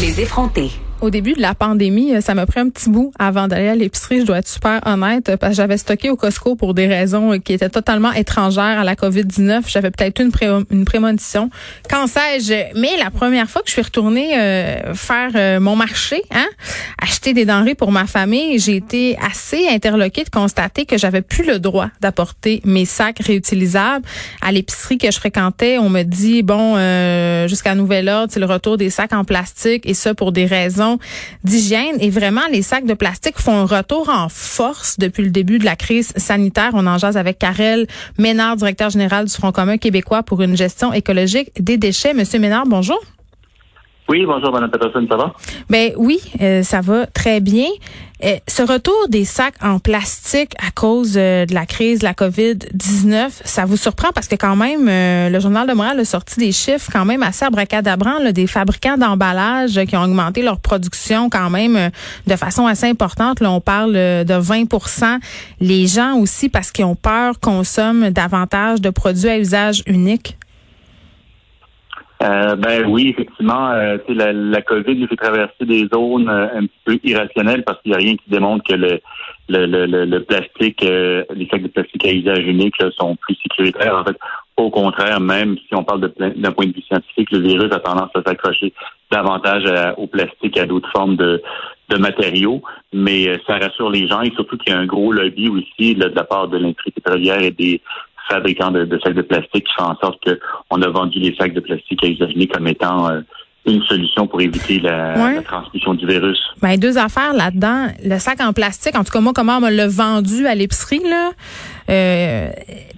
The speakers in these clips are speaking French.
Les effrontés. Au début de la pandémie, euh, ça m'a pris un petit bout avant d'aller à l'épicerie, je dois être super honnête, parce que j'avais stocké au Costco pour des raisons euh, qui étaient totalement étrangères à la COVID-19. J'avais peut-être une, une prémonition. Qu'en sais-je? Mais la première fois que je suis retournée euh, faire mon marché, hein, acheter des denrées pour ma famille, j'ai été assez interloquée de constater que j'avais plus le droit d'apporter mes sacs réutilisables. À l'épicerie que je fréquentais, on me dit, bon, jusqu'à nouvel ordre, c'est le retour des sacs en plastique, et ça pour des raisons d'hygiène. Et vraiment, les sacs de plastique font un retour en force depuis le début de la crise sanitaire. On en jase avec Karel Ménard, directeur général du Front commun québécois pour une gestion écologique des déchets. Monsieur Ménard, bonjour. Oui, bonjour, Mme Peterson, ça va? Ben oui, euh, ça va très bien. Euh, ce retour des sacs en plastique à cause euh, de la crise de la COVID-19, ça vous surprend parce que quand même, le Journal de Montréal a sorti des chiffres quand même assez abracadabrants là, des fabricants d'emballage qui ont augmenté leur production quand même de façon assez importante. Là, on parle de 20% Les gens aussi, parce qu'ils ont peur, consomment davantage de produits à usage unique. Euh, ben oui, effectivement, euh, la, la COVID nous fait traverser des zones euh, un petit peu irrationnelles parce qu'il n'y a rien qui démontre que le, le, le, le plastique, euh, les sacs de plastique à usage unique sont plus sécuritaires. En fait, au contraire, même si on parle d'un point de vue scientifique, le virus a tendance à s'accrocher davantage au plastique à d'autres formes de, de matériaux, mais ça rassure les gens et surtout qu'il y a un gros lobby aussi de la part de l'industrie pétrolière et des fabricants de, sacs de plastique qui font en sorte qu'on a vendu les sacs de plastique à usage comme étant euh, une solution pour éviter la, transmission du virus. Ben, deux affaires là-dedans. Le sac en plastique, en tout cas, moi, comment on me l'a vendu à l'épicerie, là. Euh,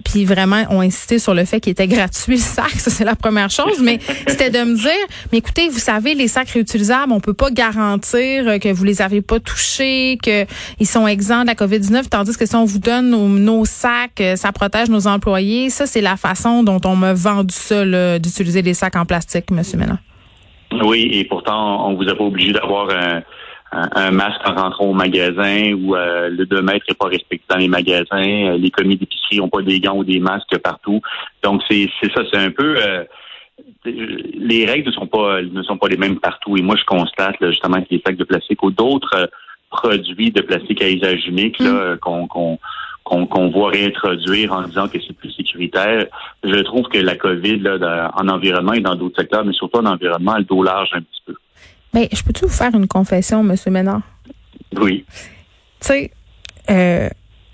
puis vraiment, on insisté sur le fait qu'il était gratuit, le sac. Ça, c'est la première chose. Mais c'était de me dire, mais écoutez, vous savez, les sacs réutilisables, on peut pas garantir que vous les avez pas touchés, qu'ils sont exempts de la COVID-19, tandis que si on vous donne nos, sacs, ça protège nos employés. Ça, c'est la façon dont on m'a vendu ça, d'utiliser des sacs en plastique, Monsieur Mélan. Oui, et pourtant, on vous a pas obligé d'avoir un, un, masque en rentrant au magasin ou euh, le 2 mètres n'est pas respecté dans les magasins. Euh, les commis d'épicerie n'ont pas des gants ou des masques partout. Donc, c'est ça, c'est un peu... Euh, les règles ne sont pas ne sont pas les mêmes partout. Et moi, je constate justement que les sacs de plastique ou d'autres produits de plastique à usage unique mm. qu'on qu'on voit réintroduire en disant que c'est plus sécuritaire. Je trouve que la COVID, là, en environnement et dans d'autres secteurs, mais surtout en environnement, elle dos large un petit peu. Mais je peux-tu vous faire une confession, M. Ménard? Oui. Tu sais, euh,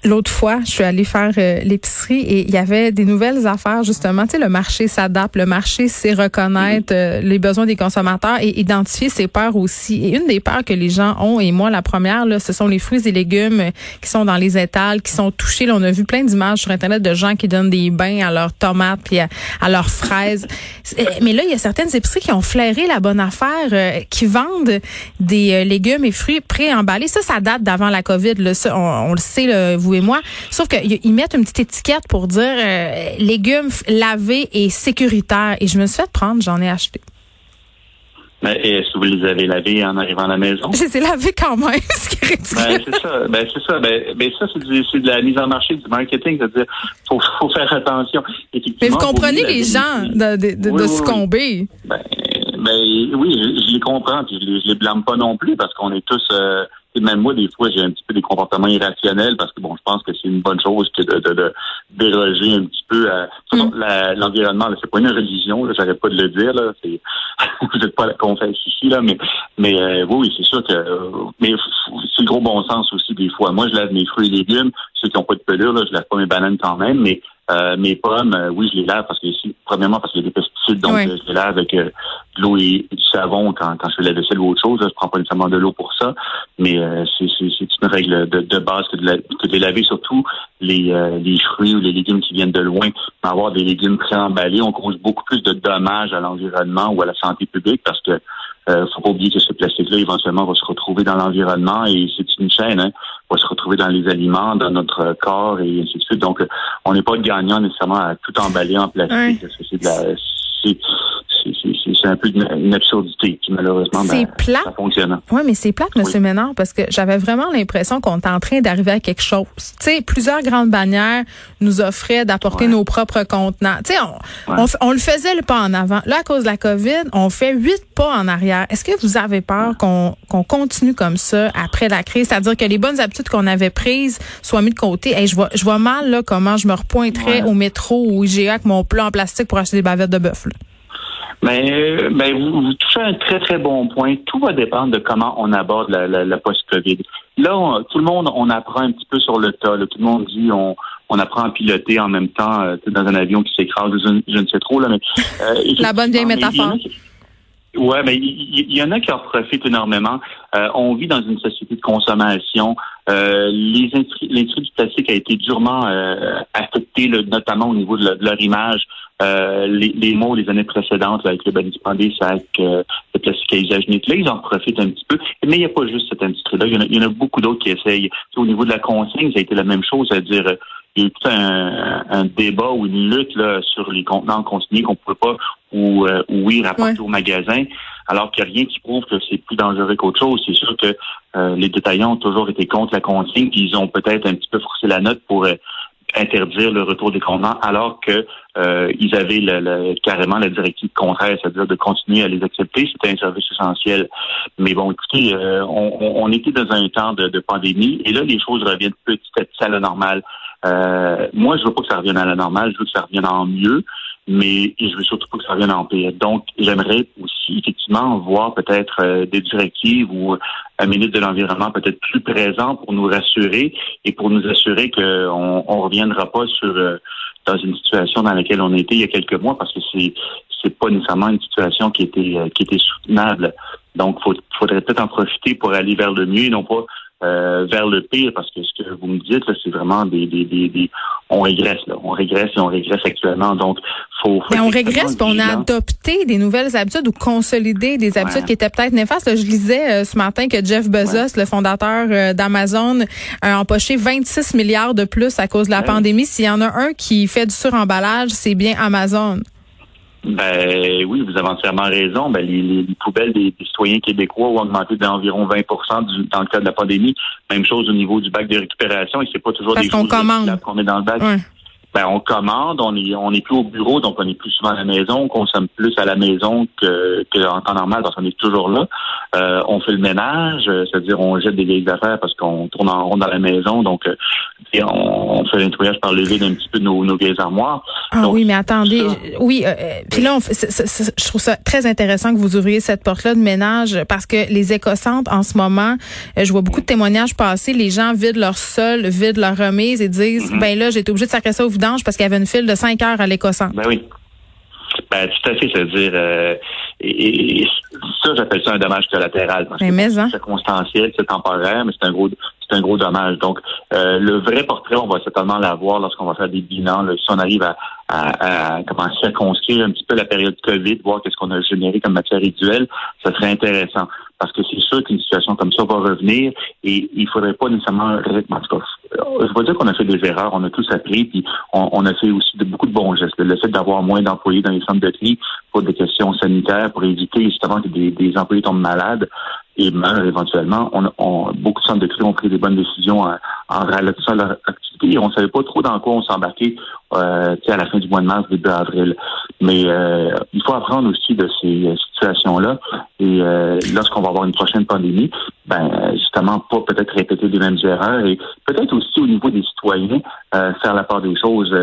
L'autre fois, je suis allée faire euh, l'épicerie et il y avait des nouvelles affaires justement. Tu sais, le marché s'adapte, le marché sait reconnaître euh, les besoins des consommateurs et identifier ses peurs aussi. Et une des peurs que les gens ont, et moi la première, là, ce sont les fruits et légumes qui sont dans les étals, qui sont touchés. On a vu plein d'images sur internet de gens qui donnent des bains à leurs tomates puis à, leurs fraises. Mais là, il y a certaines épiceries qui ont flairé la bonne affaire, euh, qui vendent des légumes et fruits pré-emballés. Ça, ça date d'avant la COVID. Là. on, le sait. Là, vous et moi. Sauf qu'ils mettent une petite étiquette pour dire euh, légumes lavés et sécuritaires. Et je me suis fait prendre, j'en ai acheté. et est-ce que vous les avez lavés en arrivant à la maison? Je les ai lavés quand même, ce qui est ben, c'est ça. Ben, c'est ça. Ben, ben ça, c'est, de la mise en marché, du marketing. C'est-à-dire, faut, faut faire attention. Mais vous comprenez les gens de, de, succomber. Ben, ben, oui, je, les comprends. Puis je les, les blâme pas non plus parce qu'on est tous... Euh, même moi, des fois, j'ai un petit peu des comportements irrationnels parce que bon, je pense que c'est une bonne chose que de, de, déroger un petit peu à mm. l'environnement. c'est pas une religion, j'arrête pas de le dire. Là, c'est, vous n'êtes pas à la confesse ici, là, mais mais euh, oui, c'est sûr que mais c'est le gros bon sens aussi des fois. Moi, je lave mes fruits et légumes, ceux qui n'ont pas de pelure, là, je lave pas mes bananes quand même, mais euh, mes pommes, euh, oui, je les lave parce que ici, premièrement parce qu'il y a des pesticides, donc je les lave avec de l'eau et du savon quand, quand je fais la vaisselle ou autre chose. Là, je prends pas nécessairement de l'eau pour ça, mais c'est, une règle de, de base que de, la, que de les laver surtout les, les fruits ou les légumes qui viennent de loin. Avoir des légumes préemballés, on cause beaucoup plus de dommages à l'environnement ou à la santé publique parce que euh, faut pas oublier que ce plastique-là, éventuellement, va se retrouver dans l'environnement et c'est une chaîne, hein, va se retrouver dans les aliments, dans notre corps et ainsi de suite. Donc, on n'est pas gagnant nécessairement à tout emballer en plastique. C'est de la, c'est un peu une, absurdité qui malheureusement ben, plat. ça fonctionne. Oui, mais c'est plate, M. Oui. Ménard, parce que j'avais vraiment l'impression qu'on était en train d'arriver à quelque chose. Tu sais, plusieurs grandes bannières nous offraient d'apporter nos propres contenants. Tu sais, on, on, le faisait le pas en avant. Là, à cause de la COVID, on fait huit pas en arrière. Est-ce que vous avez peur qu'on continue comme ça après la crise, c'est-à-dire que les bonnes habitudes qu'on avait prises soient mises de côté? Et je vois, je vois mal là comment je me repointerais au métro ou IGA avec mon plat en plastique pour acheter des bavettes de bœuf. Mais, mais vous, vous, touchez un très, très bon point. Tout va dépendre de comment on aborde la, la, la post-COVID. Là, tout le monde, on apprend un petit peu sur le tas. Tout le monde dit on, on apprend à piloter en même temps euh, dans un avion qui s'écrase, je, je, ne sais trop. Là, mais, euh, la bonne vieille métaphore. Ouais, mais il y, en a qui en profitent énormément. Euh, on vit dans une société de consommation. Euh, L'industrie du plastique a été durement euh, affectée, notamment au niveau de, leur image. Euh, les, les, mots des années précédentes, avec le bannissement des sacs, euh, le plastique à usage unique, là, ils en profitent un petit peu. Mais il n'y a pas juste cette industrie-là. Il, y en a beaucoup d'autres qui essayent. Au niveau de la consigne, ça a été la même chose, c'est-à-dire il y a eu tout un, un, débat ou une lutte là, sur les contenants consignés qu'on ne pouvait pas ou euh, oui rapporter au magasin, alors qu'il n'y a rien qui prouve que c'est plus dangereux qu'autre chose. C'est sûr que euh, les détaillants ont toujours été contre la consigne, puis ils ont peut-être un petit peu forcé la note pour euh, interdire le retour des contenants, alors que euh, ils avaient le, carrément la directive contraire, c'est-à-dire de continuer à les accepter. C'était un service essentiel. Mais bon, écoutez, on, on, était dans un temps de, de, pandémie, et là, les choses reviennent petit à petit à la normale. Euh, moi, je veux pas que ça revienne à la normale, je veux que ça revienne en mieux, mais je veux surtout pas que ça revienne en pire. Donc, j'aimerais aussi effectivement voir peut-être euh, des directives ou un ministre de l'Environnement peut-être plus présent pour nous rassurer et pour nous assurer qu'on on reviendra pas sur euh, dans une situation dans laquelle on était il y a quelques mois parce que c'est c'est pas nécessairement une situation qui était qui était soutenable. Donc, il faudrait peut-être en profiter pour aller vers le mieux et non pas euh, vers le pire, parce que ce que vous me dites, c'est vraiment des, des, des, on régresse, là. On régresse et on régresse actuellement. Donc, faut. Mais on régresse, puis on a adopté des nouvelles habitudes ou consolidé des habitudes qui étaient peut-être néfastes. je lisais euh, ce matin que Jeff Bezos, le fondateur euh, d'Amazon, a empoché 26 milliards de plus à cause de la pandémie. S'il y en a un qui fait du suremballage, c'est bien Amazon. Ben oui, vous avez entièrement raison. Ben, les, les, poubelles des, citoyens québécois ont augmenté d'environ 20 du, dans le cas de la pandémie. Même chose au niveau du bac de récupération. Et c'est pas toujours des choses qu'on met dans le bac. Ben, on commande, on est on est plus au bureau, donc on est plus souvent à la maison, on consomme plus à la maison que, en temps normal parce qu'on est toujours là. Euh, on fait le ménage, c'est-à-dire on jette des vieilles affaires parce qu'on tourne en rond dans la maison, donc euh, on, fait le nettoyage par le vide un petit peu de nos, nos vieilles armoires. Ah oui, mais attendez, oui, euh, puis là, on je trouve ça très intéressant que vous ouvriez cette porte-là de ménage parce que les écocentres en ce moment, je vois beaucoup de témoignages passer, les gens vident leur sol, vident leur remise et disent, mm-hmm. ben là, j'étais obligé de sacrer ça au vidange parce qu'il y avait une file de 5 heures à l'écossan. Ben oui. Ben, tout à fait, c'est-à-dire, euh, et, ça, j'appelle ça un dommage collatéral. Parce mais que c'est circonstanciel, c'est temporaire, mais c'est un gros, c'est un gros dommage. Donc, euh, le vrai portrait, on va certainement l'avoir lorsqu'on va faire des bilans. si on arrive à, à, à commencer à construire un petit peu la période COVID, voir qu'est-ce qu'on a généré comme matière résiduelle, ça serait intéressant. Parce que c'est sûr qu'une situation comme ça va revenir et il faudrait pas nécessairement, en tout cas, je veux dire qu'on a fait des erreurs, on a tous appris, puis on, a fait aussi de, beaucoup de bons gestes. Le fait d'avoir moins d'employés dans les centres de tri pour des questions sanitaires, pour éviter justement que des, des employés tombent malades, et meurent éventuellement. On, on, beaucoup de centres de tri ont pris des bonnes décisions en, en ralentissant leur activité et on savait pas trop dans quoi on s'embarquait euh, à la fin du mois de mars, début avril. Mais euh, il faut apprendre aussi de ces euh, situations-là. Et euh, lorsqu'on va avoir une prochaine pandémie, ben justement, pas peut-être répéter les mêmes erreurs et peut-être aussi au niveau des citoyens, euh, faire la part des choses.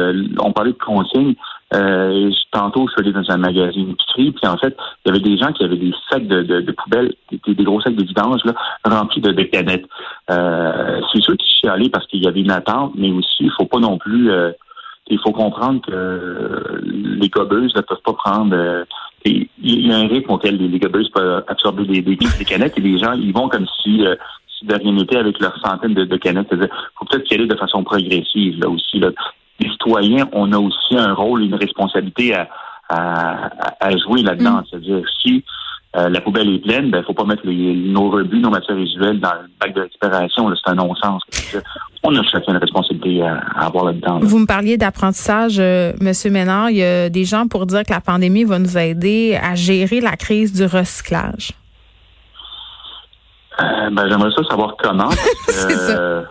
on parlait de consignes. Euh, tantôt, je suis allé dans un magazine épicerie, puis en fait, il y avait des gens qui avaient des sacs de, de, poubelles, des, des, gros sacs de vidange là, remplis de, de canettes. Euh, c'est sûr que je suis allé parce qu'il y avait une attente, mais aussi, il faut pas non plus... Euh, il faut comprendre que les gobeuses ne peuvent pas prendre... Euh, il y a un rythme auquel les, gobeuses peuvent absorber des, des, canettes et les gens, ils vont comme si... Euh, de rien n'était avec leurs centaines de, de canettes. Il faut peut-être y aller de façon progressive là aussi. Là les citoyens, on a aussi un rôle, une responsabilité à, à, jouer là-dedans. Mm. C'est-à-dire, si euh, la poubelle est pleine, ben, faut pas mettre les, nos rebuts, nos matières visuelles dans le bac de récupération. C'est un non-sens. on a chacun une responsabilité à, avoir là-dedans. Vous me parliez d'apprentissage, euh, Monsieur Ménard. Il y a des gens pour dire que la pandémie va nous aider à gérer la crise du recyclage. Euh, ben, j'aimerais ça savoir comment. Parce que,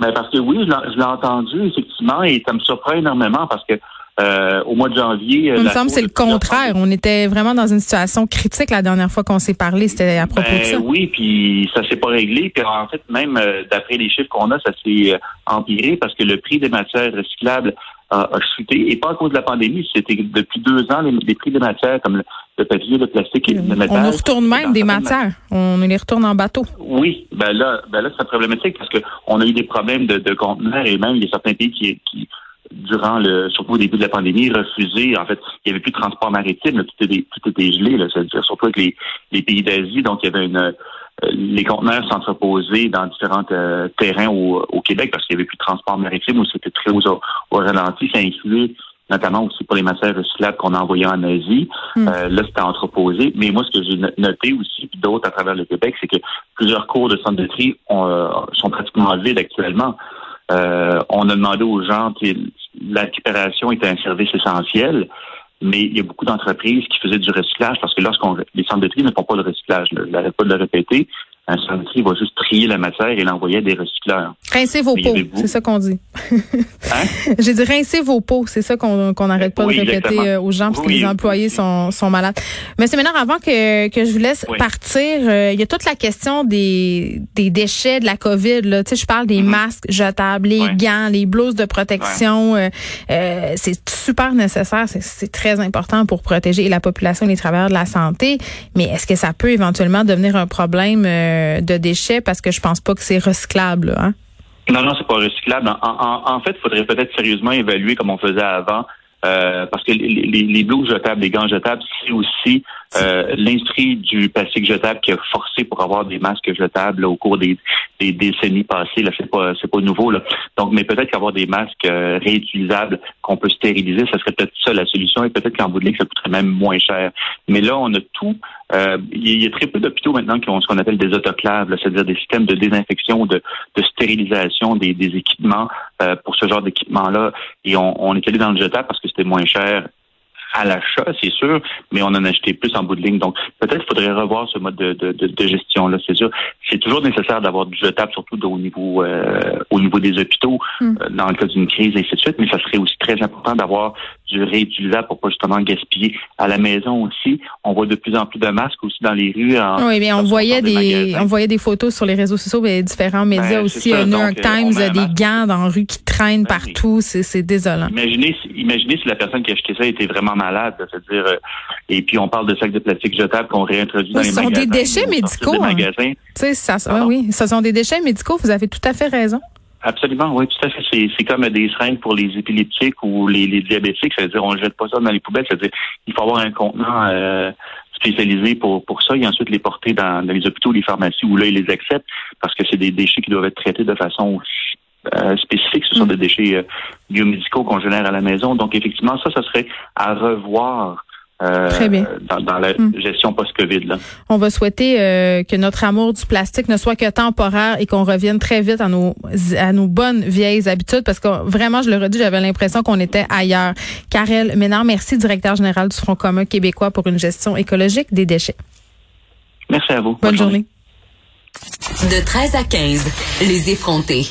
euh, ben, parce que oui, je l'ai entendu effectivement et ça me surprend énormément parce que euh, au mois de janvier. Il me semble que c'est le contraire. On était vraiment dans une situation critique la dernière fois qu'on s'est parlé. C'était à propos de ben ça. Oui, puis ça s'est pas réglé. Puis en fait, même euh, d'après les chiffres qu'on a, ça s'est euh, empiré parce que le prix des matières recyclables a, chuté. Et pas à cause de la pandémie. C'était depuis deux ans, les, prix des matières comme le, papier, le plastique et le métal. On nous retourne même des matières. On les retourne en bateau. Oui, ben là, ben là c'est problématique parce que on a eu des problèmes de, de conteneurs et même il y a certains pays qui, qui durant le, surtout au début de la pandémie, refusé. En fait, il n'y avait plus de transport maritime, tout, était, tout était gelé, là, c'est-à-dire surtout avec les, les pays d'Asie. Donc, il y avait une les conteneurs s'entreposaient dans différents euh, terrains au, au, Québec parce qu'il n'y avait plus de transport maritime ou c'était très au, au ralenti. Ça influait notamment aussi pour les matières recyclables qu'on envoyait en Asie. Hmm. Euh, là, c'était entreposé. Mais moi, ce que j'ai noté aussi, puis d'autres à travers le Québec, c'est que plusieurs cours de centre de tri sont pratiquement vides actuellement. on a demandé aux gens, la récupération était un service essentiel, mais il y a beaucoup d'entreprises qui faisaient du recyclage parce que lorsqu'on les centres de tri ne font pas de recyclage, je n'arrête pas de le répéter, un tri va juste trier la matière et l'envoyer à des recycleurs. Rincez vos pots, c'est ça qu'on dit. hein? J'ai dit rincer vos pots, c'est ça qu'on n'arrête pas de répéter euh, aux gens parce que les employés sont, sont malades. C'est maintenant, avant que, que je vous laisse partir, euh, il y a toute la question des, des déchets de la COVID. Là. Tu sais, je parle des mm-hmm. masques jetables, les gants, les blouses de protection. Euh, c'est super nécessaire, c'est très important pour protéger la population et les travailleurs de la santé. Mais est-ce que ça peut éventuellement devenir un problème de déchets parce que je pense pas que c'est recyclable. Hein? Non, non, c'est pas recyclable. En, fait, il faudrait peut-être sérieusement évaluer comme on faisait avant. Euh, parce que les, les, les jetables, les gants jetables, c'est aussi euh, l'industrie du plastique jetable qui a forcé pour avoir des masques jetables au cours des, des décennies passées. Là, c'est pas c'est pas nouveau. Là. Donc, mais peut-être qu'avoir des masques euh, réutilisables qu'on peut stériliser, ça serait peut-être ça la solution. Et peut-être qu'en bout de ligne, ça coûterait même moins cher. Mais là, on a tout euh, il y a très peu d'hôpitaux maintenant qui ont ce qu'on appelle des autoclaves, c'est-à-dire des systèmes de désinfection, de, de stérilisation des, des équipements euh, pour ce genre d'équipement-là. Et on, on est allé dans le jetable parce que c'était moins cher à l'achat, c'est sûr, mais on en a acheté plus en bout de ligne. Donc, peut-être qu'il faudrait revoir ce mode de, de, de gestion-là, c'est sûr. C'est toujours nécessaire d'avoir du jetable, surtout au niveau euh, au niveau des hôpitaux, hmm. euh, dans le cas d'une crise, et ainsi de suite, mais ça serait aussi très important d'avoir du réutilisable pour pas justement gaspiller. À la maison aussi, on voit de plus en plus de masques aussi dans les rues. oui, mais on voyait des, on voyait des photos sur les réseaux sociaux, et différents médias ben, aussi, New York euh, Times, des gants dans la rue qui traînent ben partout, c'est désolant. Imaginez, imaginez si la personne qui a acheté ça était vraiment malade, c'est-à-dire, euh, et puis on parle de sacs de plastique jetables qu'on réintroduit dans les magasins. Ce sont des déchets médicaux. Hein. Ça, oui, ce sont des déchets médicaux. Vous avez tout à fait raison. Absolument, oui, tout à fait. C'est, comme des seringues pour les épileptiques ou les, diabétiques. C'est-à-dire, on ne jette pas ça dans les poubelles. C'est-à-dire, il faut avoir un contenant euh, spécialisé pour, pour ça et ensuite les porter dans, les hôpitaux, les pharmacies où là, ils les acceptent parce que c'est des déchets qui doivent être traités de façon euh, spécifique. Ce sont mm. des déchets euh, biomédicaux qu'on génère à la maison. Donc, effectivement, ça, ça serait à revoir euh, Très bien. Dans, la hmm. gestion post-Covid. On va souhaiter euh, que notre amour du plastique ne soit que temporaire et qu'on revienne très vite à nos à nos bonnes vieilles habitudes parce que vraiment, je le redis, j'avais l'impression qu'on était ailleurs. Karel Ménard, merci, directeur général du Front commun québécois pour une gestion écologique des déchets. Merci à vous. Bonne, journée. De 13 à 15, les effrontés.